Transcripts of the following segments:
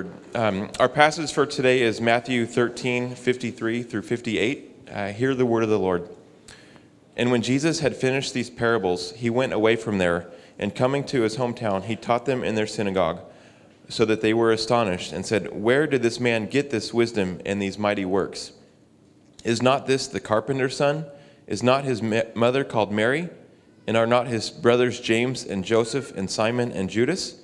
word. Um, our passage for today is Matthew 13, 53 through 58. Uh, hear the word of the Lord. And when Jesus had finished these parables, he went away from there, and coming to his hometown, he taught them in their synagogue, so that they were astonished, and said, Where did this man get this wisdom and these mighty works? Is not this the carpenter's son? Is not his mother called Mary? And are not his brothers James and Joseph and Simon and Judas?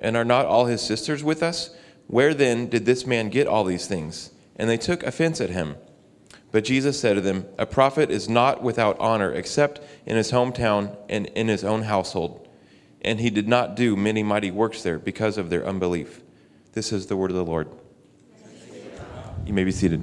And are not all his sisters with us? Where then did this man get all these things? And they took offense at him. But Jesus said to them, A prophet is not without honor except in his hometown and in his own household. And he did not do many mighty works there because of their unbelief. This is the word of the Lord. You may be seated.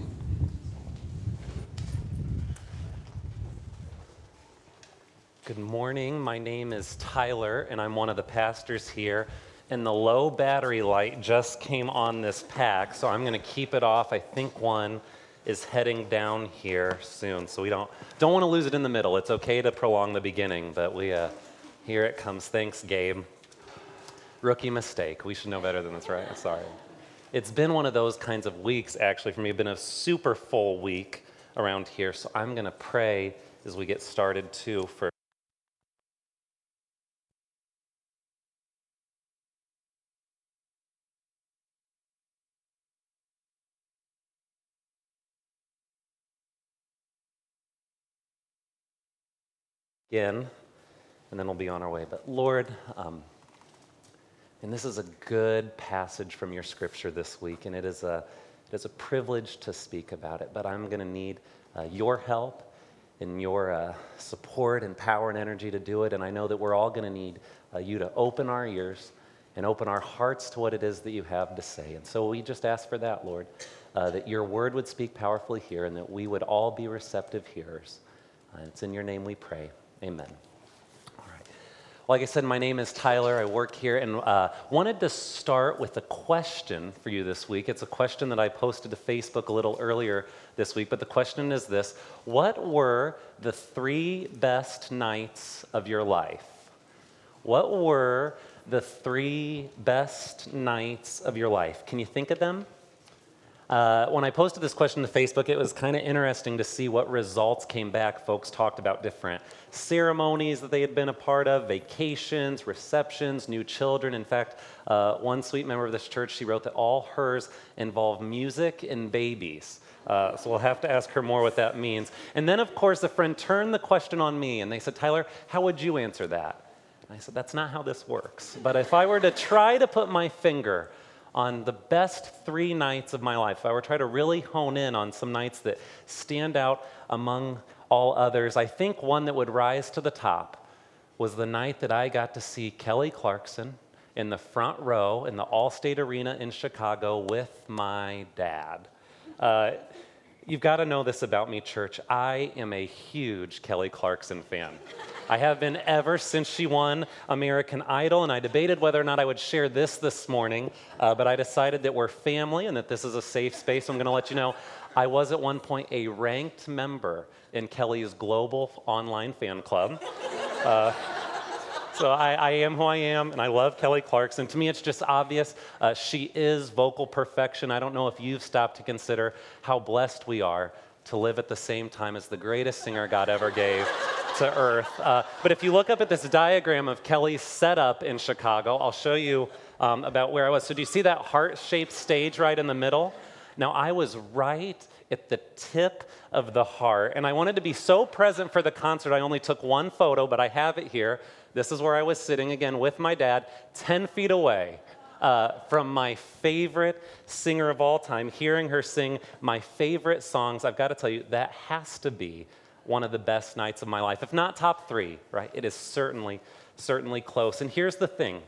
Good morning. My name is Tyler, and I'm one of the pastors here and the low battery light just came on this pack, so I'm going to keep it off. I think one is heading down here soon, so we don't don't want to lose it in the middle. It's okay to prolong the beginning, but we uh, here it comes. Thanks, Gabe. Rookie mistake. We should know better than this, right? Sorry. It's been one of those kinds of weeks, actually, for me. It's been a super full week around here, so I'm going to pray as we get started too for and then we'll be on our way. But Lord, um, and this is a good passage from your scripture this week, and it is a, it is a privilege to speak about it. But I'm going to need uh, your help and your uh, support and power and energy to do it. And I know that we're all going to need uh, you to open our ears and open our hearts to what it is that you have to say. And so we just ask for that, Lord, uh, that your word would speak powerfully here and that we would all be receptive hearers. Uh, it's in your name we pray. Amen. All right. Like I said, my name is Tyler. I work here and uh, wanted to start with a question for you this week. It's a question that I posted to Facebook a little earlier this week, but the question is this What were the three best nights of your life? What were the three best nights of your life? Can you think of them? Uh, when I posted this question to Facebook, it was kind of interesting to see what results came back. Folks talked about different ceremonies that they had been a part of, vacations, receptions, new children. In fact, uh, one sweet member of this church, she wrote that all hers involve music and babies. Uh, so we'll have to ask her more what that means. And then, of course, a friend turned the question on me and they said, Tyler, how would you answer that? And I said, That's not how this works. But if I were to try to put my finger on the best three nights of my life, if I were to try to really hone in on some nights that stand out among all others, I think one that would rise to the top was the night that I got to see Kelly Clarkson in the front row in the Allstate Arena in Chicago with my dad. Uh, you've got to know this about me, church. I am a huge Kelly Clarkson fan. I have been ever since she won American Idol, and I debated whether or not I would share this this morning, uh, but I decided that we're family and that this is a safe space. So I'm going to let you know I was at one point a ranked member in Kelly's global online fan club. Uh, so I, I, am who I am, and I love Kelly Clarkson. To me, it's just obvious. Uh, she is vocal perfection. I don't know if you've stopped to consider how blessed we are to live at the same time as the greatest singer God ever gave to earth. Uh, but if you look up at this diagram of Kelly's setup in Chicago, I'll show you um, about where I was. So, do you see that heart shaped stage right in the middle? Now, I was right at the tip of the heart, and I wanted to be so present for the concert. I only took one photo, but I have it here. This is where I was sitting again with my dad, 10 feet away. Uh, from my favorite singer of all time, hearing her sing my favorite songs, I've got to tell you, that has to be one of the best nights of my life. If not top three, right? It is certainly, certainly close. And here's the thing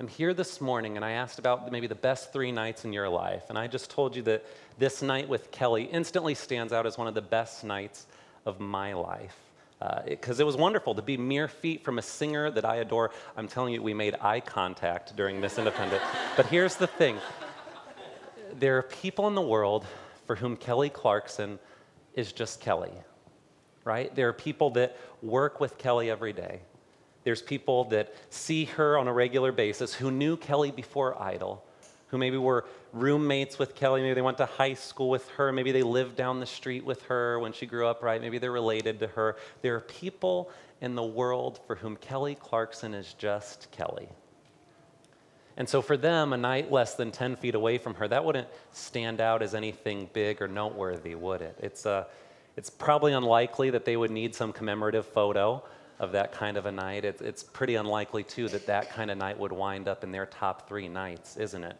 I'm here this morning and I asked about maybe the best three nights in your life. And I just told you that this night with Kelly instantly stands out as one of the best nights of my life. Because uh, it, it was wonderful to be mere feet from a singer that I adore. I'm telling you, we made eye contact during Miss Independent. but here's the thing there are people in the world for whom Kelly Clarkson is just Kelly, right? There are people that work with Kelly every day. There's people that see her on a regular basis who knew Kelly before Idol, who maybe were roommates with Kelly. Maybe they went to high school with her. Maybe they lived down the street with her when she grew up, right? Maybe they're related to her. There are people in the world for whom Kelly Clarkson is just Kelly. And so for them, a night less than 10 feet away from her, that wouldn't stand out as anything big or noteworthy, would it? It's, uh, it's probably unlikely that they would need some commemorative photo of that kind of a night. It's, it's pretty unlikely, too, that that kind of night would wind up in their top three nights, isn't it?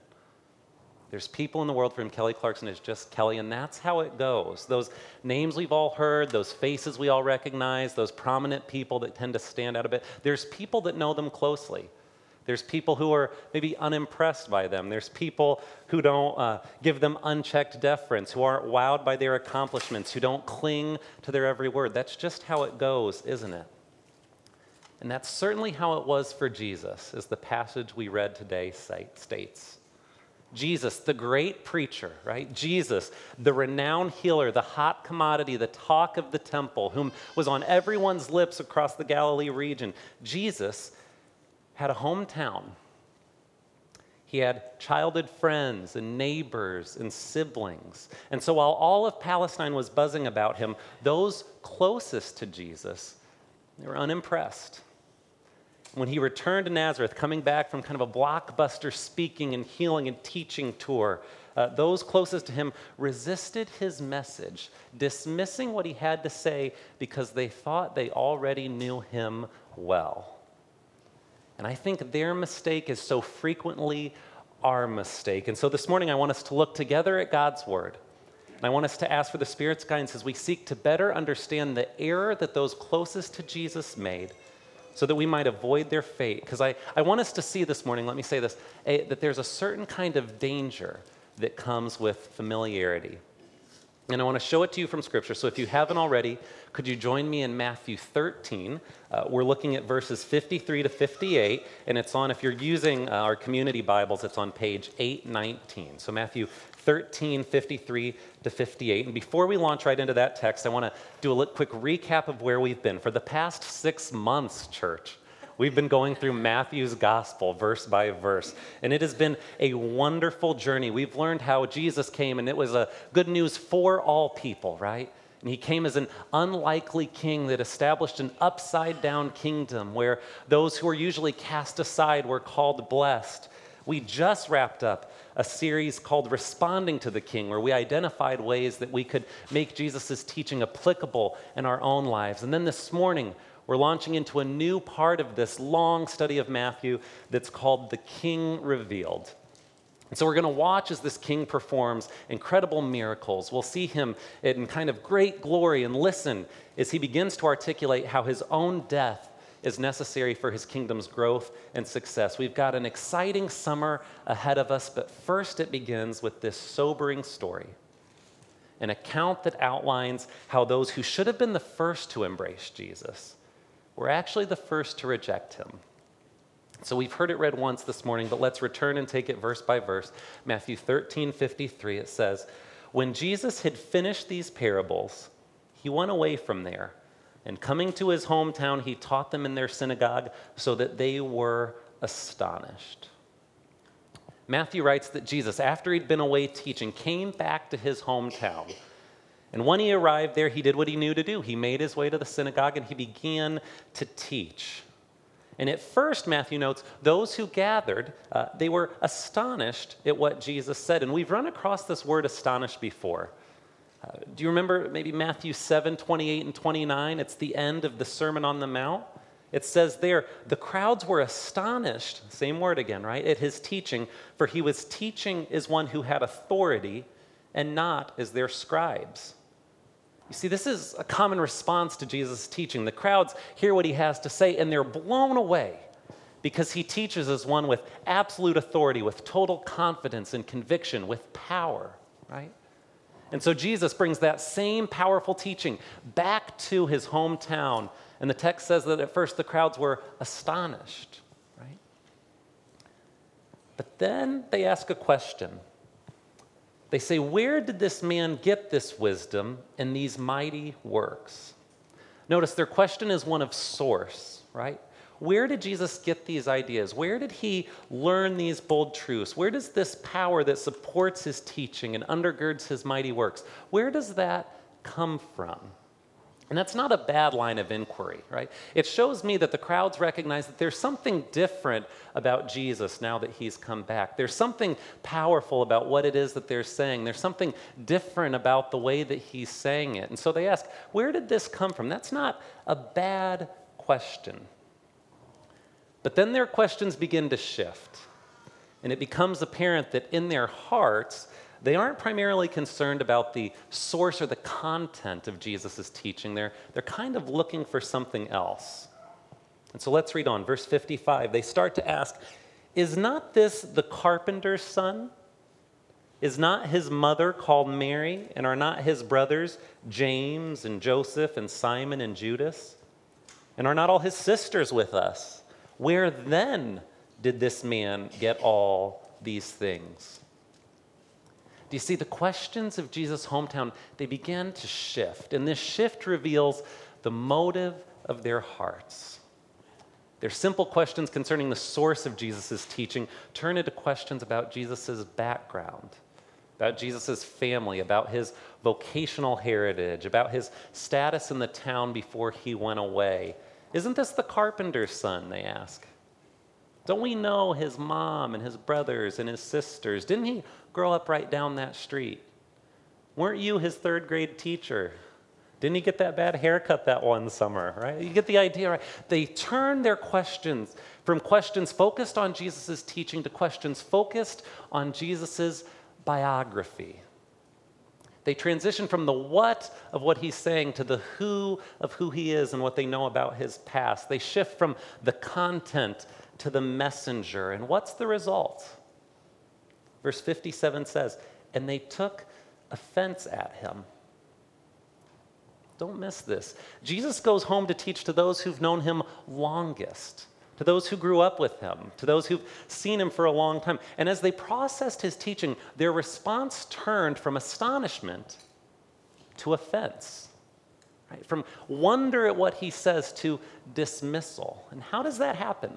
There's people in the world for whom Kelly Clarkson is just Kelly, and that's how it goes. Those names we've all heard, those faces we all recognize, those prominent people that tend to stand out a bit, there's people that know them closely. There's people who are maybe unimpressed by them. There's people who don't uh, give them unchecked deference, who aren't wowed by their accomplishments, who don't cling to their every word. That's just how it goes, isn't it? And that's certainly how it was for Jesus, as the passage we read today states. Jesus, the great preacher, right? Jesus, the renowned healer, the hot commodity, the talk of the temple, whom was on everyone's lips across the Galilee region. Jesus had a hometown. He had childhood friends and neighbors and siblings. And so while all of Palestine was buzzing about him, those closest to Jesus, they were unimpressed. When he returned to Nazareth, coming back from kind of a blockbuster speaking and healing and teaching tour, uh, those closest to him resisted his message, dismissing what he had to say because they thought they already knew him well. And I think their mistake is so frequently our mistake. And so this morning, I want us to look together at God's word. And I want us to ask for the Spirit's guidance as we seek to better understand the error that those closest to Jesus made so that we might avoid their fate. Because I, I want us to see this morning, let me say this, a, that there's a certain kind of danger that comes with familiarity. And I want to show it to you from Scripture. So if you haven't already, could you join me in Matthew 13? Uh, we're looking at verses 53 to 58, and it's on, if you're using uh, our community Bibles, it's on page 819. So Matthew 13, 53 to 58. And before we launch right into that text, I want to do a quick recap of where we've been. For the past six months, church, We've been going through Matthew's gospel verse by verse, and it has been a wonderful journey. We've learned how Jesus came, and it was a good news for all people, right? And he came as an unlikely king that established an upside down kingdom where those who are usually cast aside were called blessed. We just wrapped up a series called Responding to the King, where we identified ways that we could make Jesus' teaching applicable in our own lives. And then this morning, we're launching into a new part of this long study of Matthew that's called The King Revealed. And so we're going to watch as this king performs incredible miracles. We'll see him in kind of great glory and listen as he begins to articulate how his own death is necessary for his kingdom's growth and success. We've got an exciting summer ahead of us, but first it begins with this sobering story an account that outlines how those who should have been the first to embrace Jesus we're actually the first to reject him. So we've heard it read once this morning, but let's return and take it verse by verse. Matthew 13, 53, it says, When Jesus had finished these parables, he went away from there. And coming to his hometown, he taught them in their synagogue so that they were astonished. Matthew writes that Jesus, after he'd been away teaching, came back to his hometown. And when he arrived there, he did what he knew to do. He made his way to the synagogue and he began to teach. And at first, Matthew notes, those who gathered, uh, they were astonished at what Jesus said. And we've run across this word astonished before. Uh, do you remember maybe Matthew 7, 28 and 29? It's the end of the Sermon on the Mount. It says there, the crowds were astonished, same word again, right, at his teaching, for he was teaching as one who had authority and not as their scribes. You see, this is a common response to Jesus' teaching. The crowds hear what he has to say and they're blown away because he teaches as one with absolute authority, with total confidence and conviction, with power, right? And so Jesus brings that same powerful teaching back to his hometown. And the text says that at first the crowds were astonished, right? But then they ask a question they say, Where did this man get this wisdom and these mighty works? Notice their question is one of source, right? Where did Jesus get these ideas? Where did he learn these bold truths? Where does this power that supports his teaching and undergirds his mighty works, where does that come from? And that's not a bad line of inquiry, right? It shows me that the crowds recognize that there's something different about Jesus now that he's come back. There's something powerful about what it is that they're saying. There's something different about the way that he's saying it. And so they ask, where did this come from? That's not a bad question. But then their questions begin to shift. And it becomes apparent that in their hearts, they aren't primarily concerned about the source or the content of Jesus' teaching. They're, they're kind of looking for something else. And so let's read on. Verse 55, they start to ask Is not this the carpenter's son? Is not his mother called Mary? And are not his brothers James and Joseph and Simon and Judas? And are not all his sisters with us? Where then did this man get all these things? Do you see the questions of Jesus' hometown? They began to shift, and this shift reveals the motive of their hearts. Their simple questions concerning the source of Jesus' teaching turn into questions about Jesus' background, about Jesus' family, about his vocational heritage, about his status in the town before he went away. Isn't this the carpenter's son? They ask. Don't we know his mom and his brothers and his sisters? Didn't he grow up right down that street? Weren't you his third grade teacher? Didn't he get that bad haircut that one summer, right? You get the idea, right? They turn their questions from questions focused on Jesus' teaching to questions focused on Jesus' biography. They transition from the what of what he's saying to the who of who he is and what they know about his past. They shift from the content to the messenger. And what's the result? Verse 57 says, And they took offense at him. Don't miss this. Jesus goes home to teach to those who've known him longest, to those who grew up with him, to those who've seen him for a long time. And as they processed his teaching, their response turned from astonishment to offense, right? from wonder at what he says to dismissal. And how does that happen?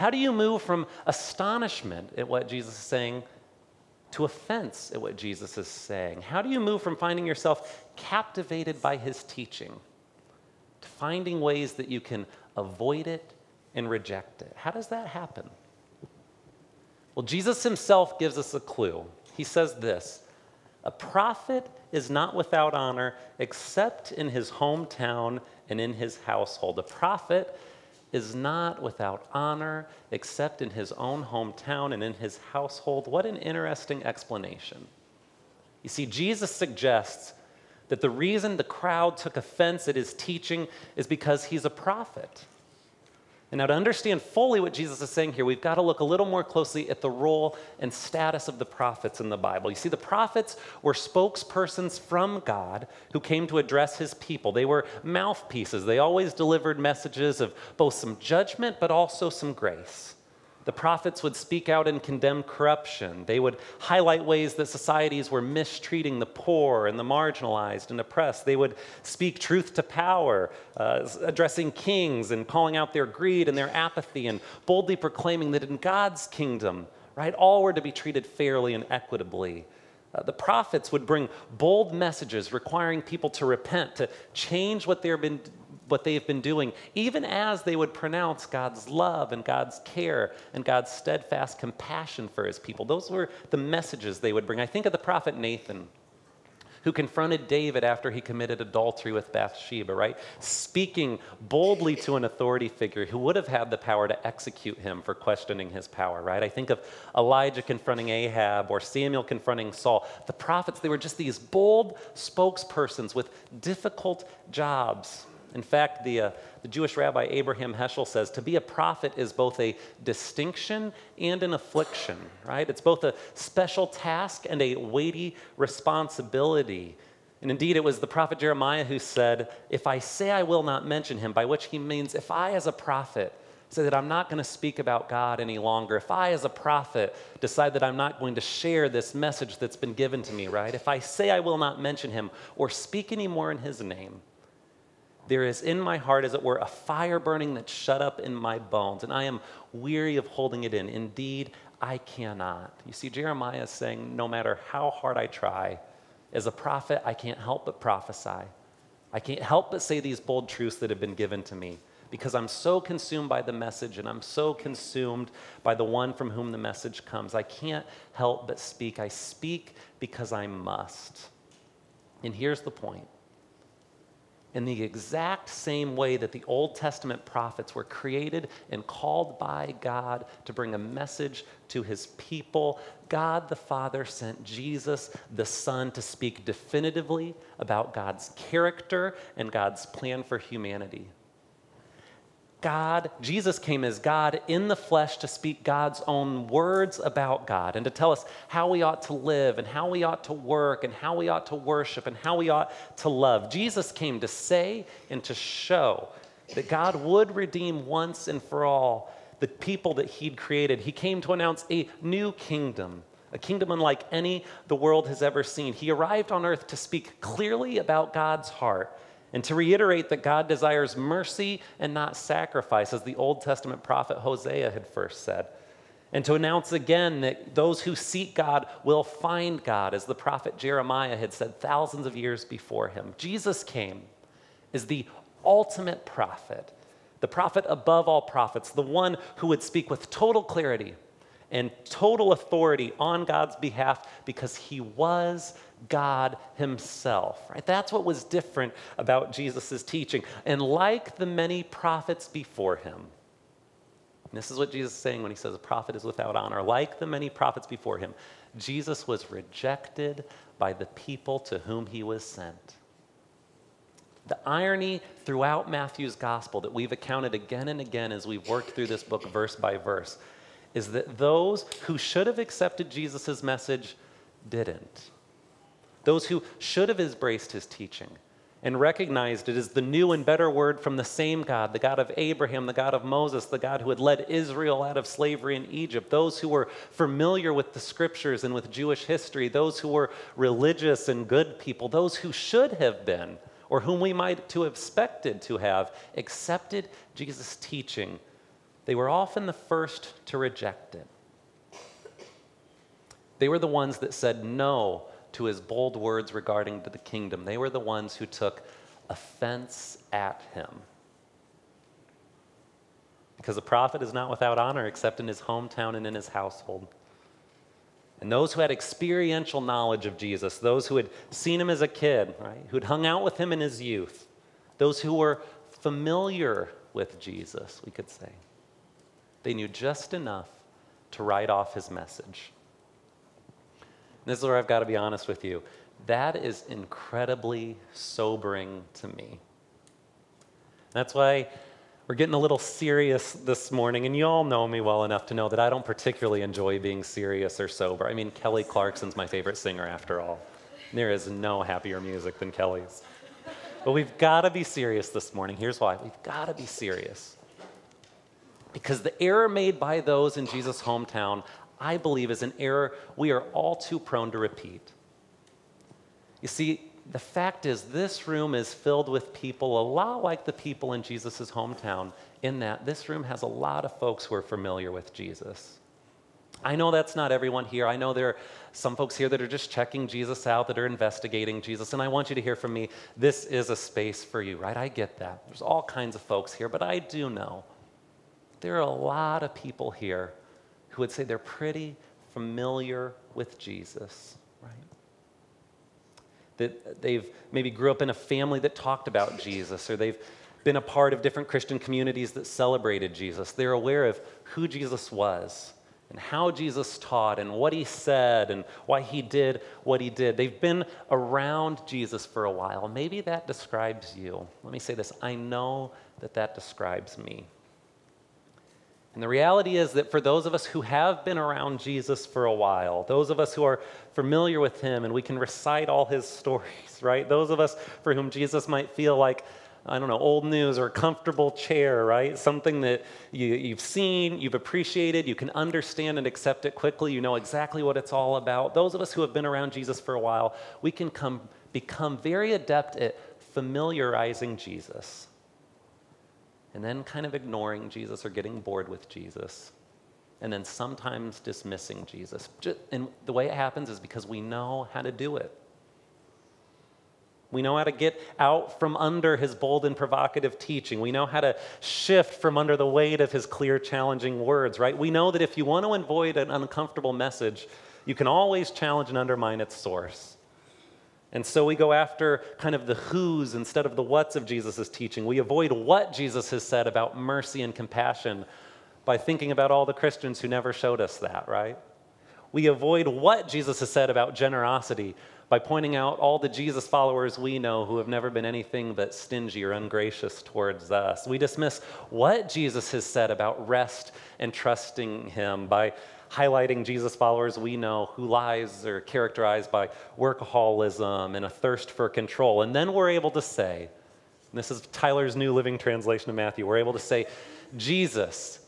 How do you move from astonishment at what Jesus is saying to offense at what Jesus is saying? How do you move from finding yourself captivated by his teaching to finding ways that you can avoid it and reject it? How does that happen? Well, Jesus himself gives us a clue. He says this A prophet is not without honor except in his hometown and in his household. A prophet is not without honor except in his own hometown and in his household. What an interesting explanation. You see, Jesus suggests that the reason the crowd took offense at his teaching is because he's a prophet. And now, to understand fully what Jesus is saying here, we've got to look a little more closely at the role and status of the prophets in the Bible. You see, the prophets were spokespersons from God who came to address his people. They were mouthpieces, they always delivered messages of both some judgment but also some grace. The prophets would speak out and condemn corruption. They would highlight ways that societies were mistreating the poor and the marginalized and oppressed. They would speak truth to power, uh, addressing kings and calling out their greed and their apathy and boldly proclaiming that in God's kingdom, right, all were to be treated fairly and equitably. Uh, the prophets would bring bold messages requiring people to repent, to change what they've been what they've been doing, even as they would pronounce God's love and God's care and God's steadfast compassion for his people. Those were the messages they would bring. I think of the prophet Nathan who confronted David after he committed adultery with Bathsheba, right? Speaking boldly to an authority figure who would have had the power to execute him for questioning his power, right? I think of Elijah confronting Ahab or Samuel confronting Saul. The prophets, they were just these bold spokespersons with difficult jobs. In fact, the, uh, the Jewish rabbi Abraham Heschel says to be a prophet is both a distinction and an affliction, right? It's both a special task and a weighty responsibility. And indeed, it was the prophet Jeremiah who said, If I say I will not mention him, by which he means if I, as a prophet, say that I'm not going to speak about God any longer, if I, as a prophet, decide that I'm not going to share this message that's been given to me, right? If I say I will not mention him or speak anymore in his name, There is in my heart, as it were, a fire burning that's shut up in my bones, and I am weary of holding it in. Indeed, I cannot. You see, Jeremiah is saying, no matter how hard I try, as a prophet, I can't help but prophesy. I can't help but say these bold truths that have been given to me because I'm so consumed by the message and I'm so consumed by the one from whom the message comes. I can't help but speak. I speak because I must. And here's the point in the exact same way that the Old Testament prophets were created and called by God to bring a message to his people, God the Father sent Jesus the Son to speak definitively about God's character and God's plan for humanity. God, Jesus came as God in the flesh to speak God's own words about God and to tell us how we ought to live and how we ought to work and how we ought to worship and how we ought to love. Jesus came to say and to show that God would redeem once and for all the people that He'd created. He came to announce a new kingdom, a kingdom unlike any the world has ever seen. He arrived on earth to speak clearly about God's heart and to reiterate that God desires mercy and not sacrifice, as the Old Testament prophet Hosea had first said. And to announce again that those who seek God will find God, as the prophet Jeremiah had said thousands of years before him. Jesus came as the ultimate prophet, the prophet above all prophets, the one who would speak with total clarity and total authority on God's behalf because he was God himself. Right? That's what was different about Jesus' teaching. And like the many prophets before him, this is what Jesus is saying when he says a prophet is without honor. Like the many prophets before him, Jesus was rejected by the people to whom he was sent. The irony throughout Matthew's gospel that we've accounted again and again as we've worked through this book verse by verse is that those who should have accepted Jesus' message didn't. Those who should have embraced his teaching and recognized it as the new and better word from the same God, the God of Abraham, the God of Moses, the God who had led Israel out of slavery in Egypt, those who were familiar with the scriptures and with Jewish history, those who were religious and good people, those who should have been, or whom we might to have expected to have accepted Jesus' teaching they were often the first to reject it. They were the ones that said no to his bold words regarding the kingdom. They were the ones who took offense at him. Because a prophet is not without honor except in his hometown and in his household. And those who had experiential knowledge of Jesus, those who had seen him as a kid, right, who'd hung out with him in his youth, those who were familiar with Jesus, we could say, they knew just enough to write off his message. This is where I've got to be honest with you. That is incredibly sobering to me. That's why we're getting a little serious this morning, and you all know me well enough to know that I don't particularly enjoy being serious or sober. I mean, Kelly Clarkson's my favorite singer after all. There is no happier music than Kelly's. But we've got to be serious this morning. Here's why we've got to be serious. Because the error made by those in Jesus' hometown, I believe, is an error we are all too prone to repeat. You see, the fact is, this room is filled with people a lot like the people in Jesus' hometown, in that this room has a lot of folks who are familiar with Jesus. I know that's not everyone here. I know there are some folks here that are just checking Jesus out, that are investigating Jesus, and I want you to hear from me. This is a space for you, right? I get that. There's all kinds of folks here, but I do know there are a lot of people here who would say they're pretty familiar with Jesus, right? That they've maybe grew up in a family that talked about Jesus, or they've been a part of different Christian communities that celebrated Jesus. They're aware of who Jesus was and how Jesus taught and what he said and why he did what he did. They've been around Jesus for a while. Maybe that describes you. Let me say this I know that that describes me. And the reality is that for those of us who have been around Jesus for a while, those of us who are familiar with him and we can recite all his stories, right? Those of us for whom Jesus might feel like, I don't know, old news or a comfortable chair, right? Something that you, have seen, you've appreciated, you can understand and accept it quickly, you know exactly what it's all about. Those of us who have been around Jesus for a while, we can come, become very adept at familiarizing Jesus and then kind of ignoring Jesus or getting bored with Jesus, and then sometimes dismissing Jesus. And the way it happens is because we know how to do it. We know how to get out from under his bold and provocative teaching. We know how to shift from under the weight of his clear, challenging words, right? We know that if you want to avoid an uncomfortable message, you can always challenge and undermine its source. And so we go after kind of the who's instead of the what's of Jesus' teaching. We avoid what Jesus has said about mercy and compassion by thinking about all the Christians who never showed us that, right? We avoid what Jesus has said about generosity by pointing out all the Jesus followers we know who have never been anything but stingy or ungracious towards us. We dismiss what Jesus has said about rest and trusting Him by highlighting Jesus followers we know who lives are characterized by workaholism and a thirst for control. And then we're able to say, this is Tyler's New Living Translation of Matthew, we're able to say, Jesus,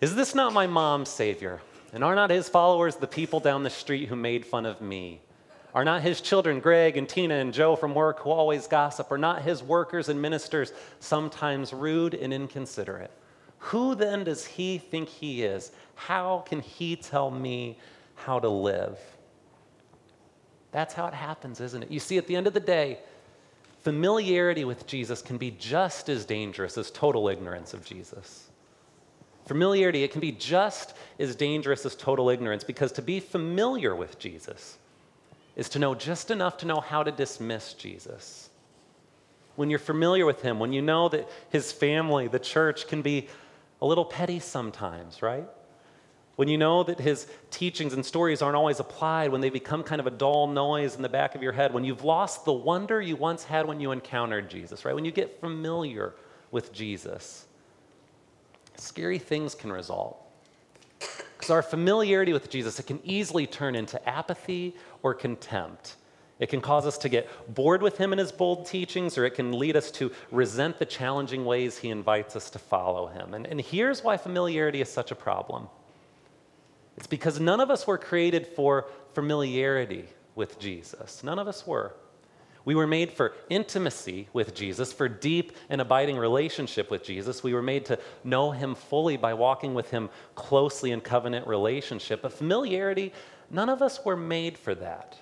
is this not my mom's Savior? And are not his followers the people down the street who made fun of me? Are not his children, Greg and Tina and Joe from work, who always gossip? Are not his workers and ministers sometimes rude and inconsiderate? Who then does he think he is? How can he tell me how to live? That's how it happens, isn't it? You see, at the end of the day, familiarity with Jesus can be just as dangerous as total ignorance of Jesus. Familiarity, it can be just as dangerous as total ignorance because to be familiar with Jesus is to know just enough to know how to dismiss Jesus. When you're familiar with him, when you know that his family, the church, can be a little petty sometimes, right? When you know that his teachings and stories aren't always applied, when they become kind of a dull noise in the back of your head, when you've lost the wonder you once had when you encountered Jesus, right? When you get familiar with Jesus, scary things can result. Because our familiarity with Jesus, it can easily turn into apathy or contempt. It can cause us to get bored with him and his bold teachings, or it can lead us to resent the challenging ways he invites us to follow him. And, and here's why familiarity is such a problem it's because none of us were created for familiarity with Jesus. None of us were. We were made for intimacy with Jesus, for deep and abiding relationship with Jesus. We were made to know him fully by walking with him closely in covenant relationship. But familiarity, none of us were made for that.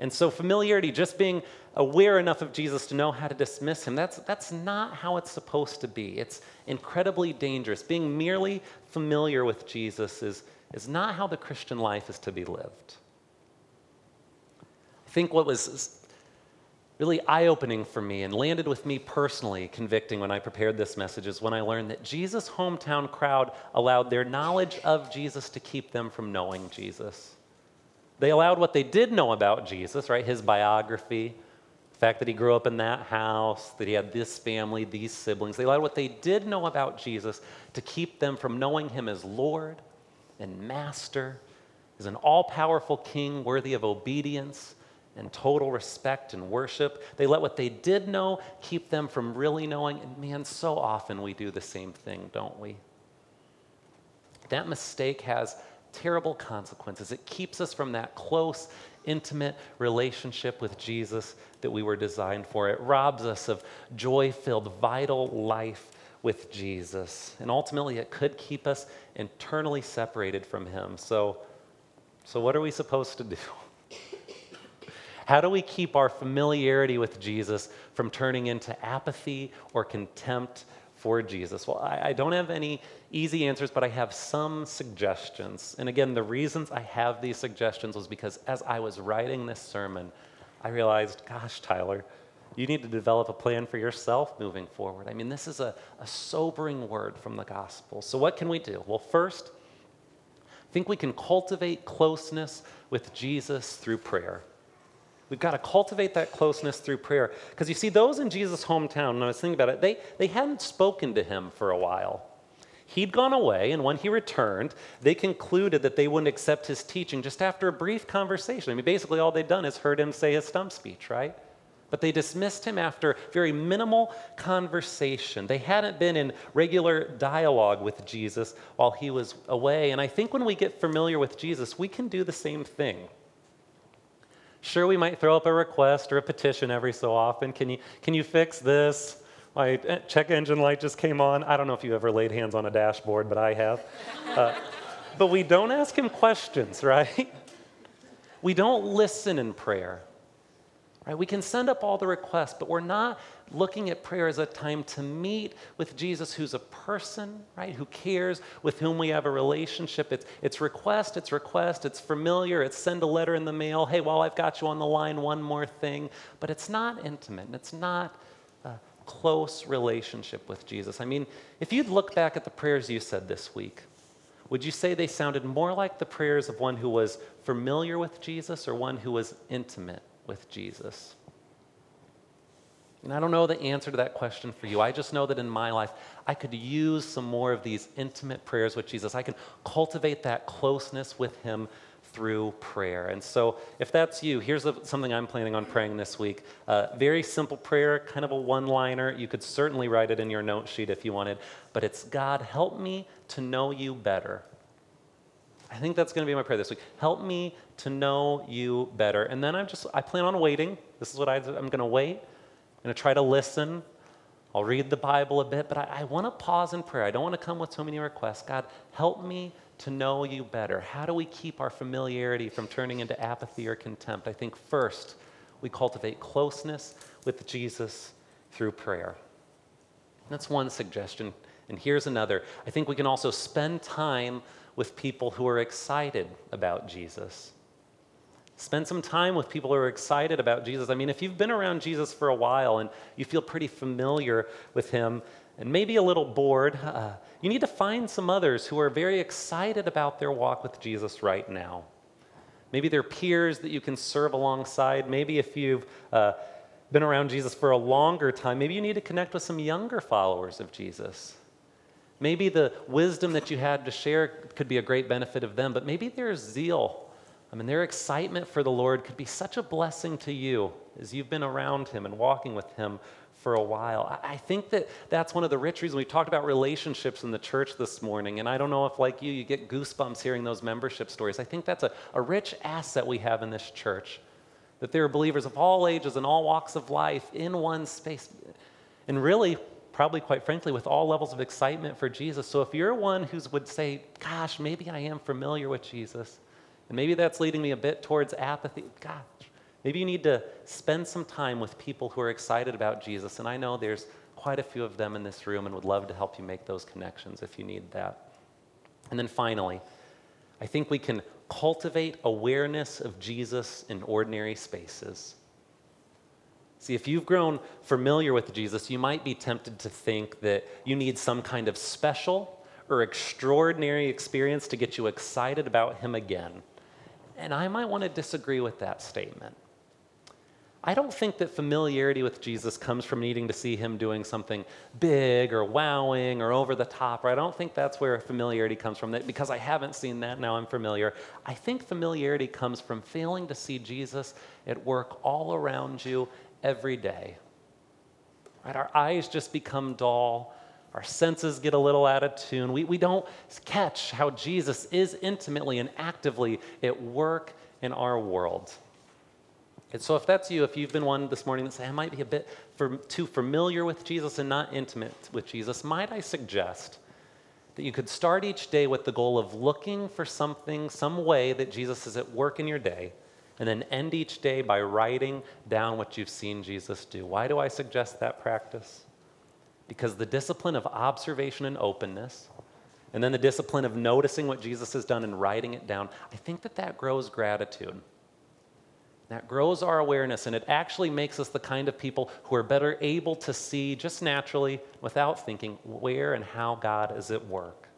And so, familiarity, just being aware enough of Jesus to know how to dismiss him, that's, that's not how it's supposed to be. It's incredibly dangerous. Being merely familiar with Jesus is, is not how the Christian life is to be lived. I think what was really eye opening for me and landed with me personally, convicting when I prepared this message, is when I learned that Jesus' hometown crowd allowed their knowledge of Jesus to keep them from knowing Jesus. They allowed what they did know about Jesus, right? His biography, the fact that he grew up in that house, that he had this family, these siblings. They allowed what they did know about Jesus to keep them from knowing him as Lord and Master, as an all powerful king worthy of obedience and total respect and worship. They let what they did know keep them from really knowing. And man, so often we do the same thing, don't we? That mistake has terrible consequences. It keeps us from that close, intimate relationship with Jesus that we were designed for. It robs us of joy filled, vital life with Jesus. And ultimately, it could keep us internally separated from Him. So, so what are we supposed to do? How do we keep our familiarity with Jesus from turning into apathy or contempt for Jesus? Well, I, I, don't have any easy answers, but I have some suggestions. And again, the reasons I have these suggestions was because as I was writing this sermon, I realized, gosh, Tyler, you need to develop a plan for yourself moving forward. I mean, this is a, a sobering word from the gospel. So, what can we do? Well, first, I think we can cultivate closeness with Jesus through prayer. We've got to cultivate that closeness through prayer. Because you see, those in Jesus' hometown, when I was thinking about it, they, they hadn't spoken to him for a while. He'd gone away, and when he returned, they concluded that they wouldn't accept his teaching just after a brief conversation. I mean, basically, all they'd done is heard him say his stump speech, right? But they dismissed him after very minimal conversation. They hadn't been in regular dialogue with Jesus while he was away. And I think when we get familiar with Jesus, we can do the same thing. Sure, we might throw up a request or a petition every so often. Can you, can you fix this? My check engine light just came on. I don't know if you ever laid hands on a dashboard, but I have. Uh, but we don't ask him questions, right? We don't listen in prayer. Right? We can send up all the requests, but we're not looking at prayer as a time to meet with Jesus, who's a person, right? Who cares, with whom we have a relationship. It's, it's request, it's request, it's familiar, it's send a letter in the mail. Hey, while I've got you on the line, one more thing. But it's not intimate, and it's not close relationship with Jesus. I mean, if you'd look back at the prayers you said this week, would you say they sounded more like the prayers of one who was familiar with Jesus or one who was intimate with Jesus? And I don't know the answer to that question for you. I just know that in my life, I could use some more of these intimate prayers with Jesus. I can cultivate that closeness with Him through prayer. And so, if that's you, here's a, something I'm planning on praying this week. Uh, very simple prayer, kind of a one liner. You could certainly write it in your note sheet if you wanted, but it's God, help me to know you better. I think that's going to be my prayer this week. Help me to know you better. And then I'm just, I plan on waiting. This is what I, I'm going to wait. I'm going to try to listen. I'll read the Bible a bit, but I, I want to pause in prayer. I don't want to come with so many requests. God, help me to know you better. How do we keep our familiarity from turning into apathy or contempt? I think first, we cultivate closeness with Jesus through prayer. That's one suggestion. And here's another. I think we can also spend time with people who are excited about Jesus. Spend some time with people who are excited about Jesus. I mean, if you've been around Jesus for a while and you feel pretty familiar with him and maybe a little bored, uh, you need to find some others who are very excited about their walk with Jesus right now. Maybe they're peers that you can serve alongside. Maybe if you've uh, been around Jesus for a longer time, maybe you need to connect with some younger followers of Jesus. Maybe the wisdom that you had to share could be a great benefit of them, but maybe their zeal, I mean, their excitement for the Lord could be such a blessing to you as you've been around Him and walking with Him for a while. I think that that's one of the rich reasons we talked about relationships in the church this morning. And I don't know if, like you, you get goosebumps hearing those membership stories. I think that's a, a rich asset we have in this church that there are believers of all ages and all walks of life in one space. And really, probably quite frankly, with all levels of excitement for Jesus. So if you're one who would say, Gosh, maybe I am familiar with Jesus, and maybe that's leading me a bit towards apathy, gosh, maybe you need to spend some time with people who are excited about Jesus. And I know there's quite a few of them in this room and would love to help you make those connections if you need that. And then finally, I think we can cultivate awareness of Jesus in ordinary spaces. See, if you've grown familiar with Jesus, you might be tempted to think that you need some kind of special or extraordinary experience to get you excited about Him again. And I might want to disagree with that statement. I don't think that familiarity with Jesus comes from needing to see him doing something big or wowing or over the top. Or I don't think that's where familiarity comes from. That because I haven't seen that, now I'm familiar. I think familiarity comes from failing to see Jesus at work all around you every day. Right? Our eyes just become dull. Our senses get a little out of tune. We, we don't catch how Jesus is intimately and actively at work in our world. And so, if that's you, if you've been one this morning that say, I might be a bit for, too familiar with Jesus and not intimate with Jesus, might I suggest that you could start each day with the goal of looking for something, some way that Jesus is at work in your day and then end each day by writing down what you've seen Jesus do. Why do I suggest that practice? Because the discipline of observation and openness, and then the discipline of noticing what Jesus has done and writing it down, I think that that grows gratitude. That grows our awareness, and it actually makes us the kind of people who are better able to see just naturally, without thinking, where and how God is at work.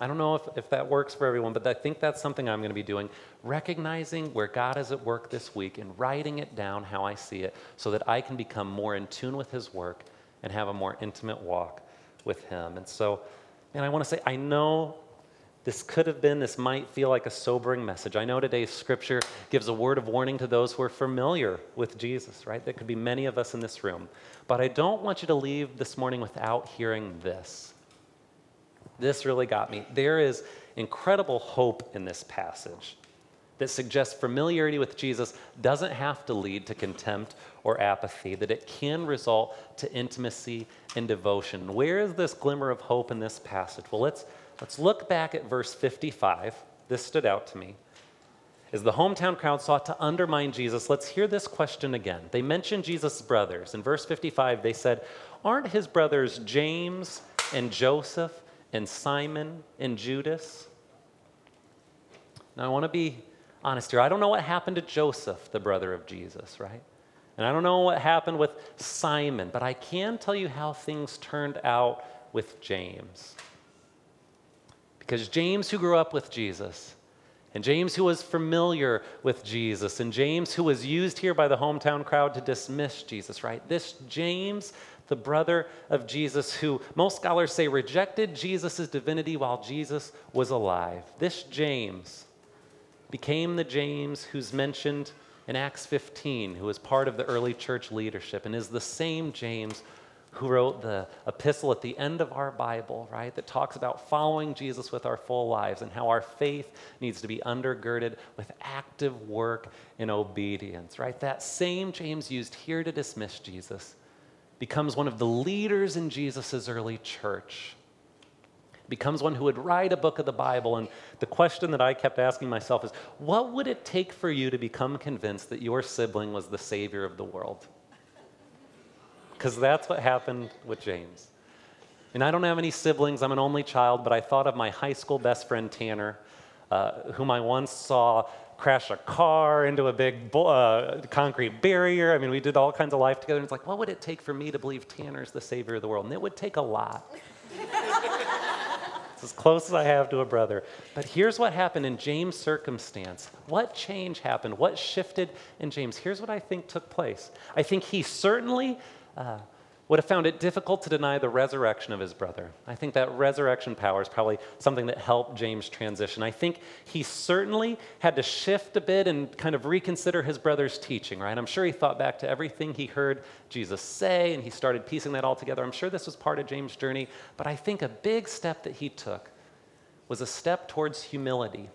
I don't know if, if that works for everyone, but I think that's something I'm going to be doing. Recognizing where God is at work this week and writing it down how I see it so that I can become more in tune with His work and have a more intimate walk with Him. And so, and I want to say, I know this could have been, this might feel like a sobering message. I know today's scripture gives a word of warning to those who are familiar with Jesus, right? There could be many of us in this room. But I don't want you to leave this morning without hearing this. This really got me. There is incredible hope in this passage. That suggests familiarity with Jesus doesn't have to lead to contempt or apathy, that it can result to intimacy and devotion. Where is this glimmer of hope in this passage? Well, let's, let's look back at verse 55. This stood out to me. As the hometown crowd sought to undermine Jesus, let's hear this question again. They mentioned Jesus' brothers. In verse 55, they said, Aren't his brothers James and Joseph and Simon and Judas? Now, I want to be honest here. I don't know what happened to Joseph, the brother of Jesus, right? And I don't know what happened with Simon, but I can tell you how things turned out with James. Because James, who grew up with Jesus, and James, who was familiar with Jesus, and James, who was used here by the hometown crowd to dismiss Jesus, right? This James, the brother of Jesus, who most scholars say rejected Jesus' divinity while Jesus was alive. This James became the James who's mentioned in Acts 15, who was part of the early church leadership, and is the same James who wrote the epistle at the end of our Bible, right, that talks about following Jesus with our full lives and how our faith needs to be undergirded with active work and obedience, right? That same James used here to dismiss Jesus becomes one of the leaders in Jesus' early church becomes one who would write a book of the Bible. And the question that I kept asking myself is what would it take for you to become convinced that your sibling was the savior of the world? Because that's what happened with James. And I don't have any siblings, I'm an only child, but I thought of my high school best friend Tanner, uh, whom I once saw crash a car into a big uh, concrete barrier. I mean, we did all kinds of life together. And it's like, what would it take for me to believe Tanner's the savior of the world? And it would take a lot as close as I have to a brother. But here's what happened in James' circumstance. What change happened? What shifted in James? Here's what I think took place. I think he certainly uh, would have found it difficult to deny the resurrection of his brother. I think that resurrection power is probably something that helped James transition. I think he certainly had to shift a bit and kind of reconsider his brother's teaching, right? I'm sure he thought back to everything he heard Jesus say and he started piecing that all together. I'm sure this was part of James' journey, but I think a big step that he took was a step towards humility.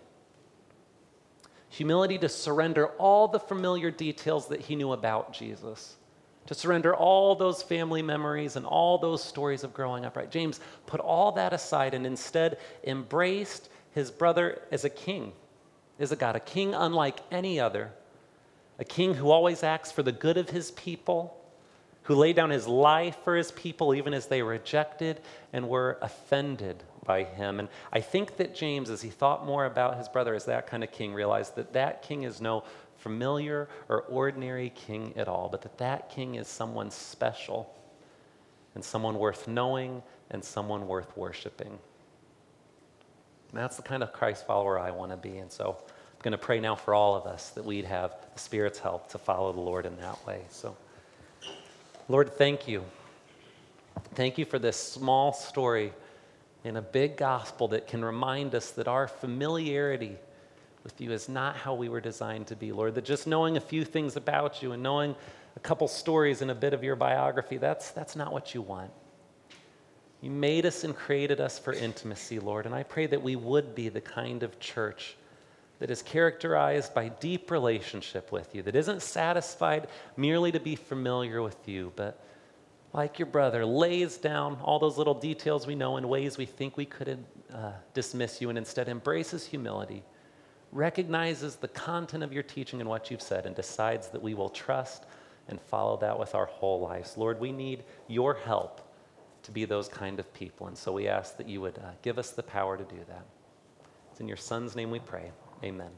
Humility to surrender all the familiar details that he knew about Jesus to surrender all those family memories and all those stories of growing up, right? James put all that aside and instead embraced his brother as a king, as a God, a king unlike any other, a king who always acts for the good of his people, who laid down his life for his people even as they rejected and were offended by him. And I think that James, as he thought more about his brother as that kind of king, realized that that king is no familiar or ordinary king at all, but that that king is someone special and someone worth knowing and someone worth worshiping. And that's the kind of Christ follower I want to be. And so I'm going to pray now for all of us that we'd have the Spirit's help to follow the Lord in that way. So, Lord, thank you. Thank you for this small story in a big gospel that can remind us that our familiarity with you is not how we were designed to be, Lord. That just knowing a few things about you and knowing a couple stories and a bit of your biography, that's, that's not what you want. You made us and created us for intimacy, Lord. And I pray that we would be the kind of church that is characterized by deep relationship with you, that isn't satisfied merely to be familiar with you, but like your brother, lays down all those little details we know in ways we think we could uh, dismiss you and instead embraces humility recognizes the content of your teaching and what you've said, and decides that we will trust and follow that with our whole lives. Lord, we need your help to be those kind of people. And so we ask that you would uh, give us the power to do that. It's in your Son's name we pray. Amen.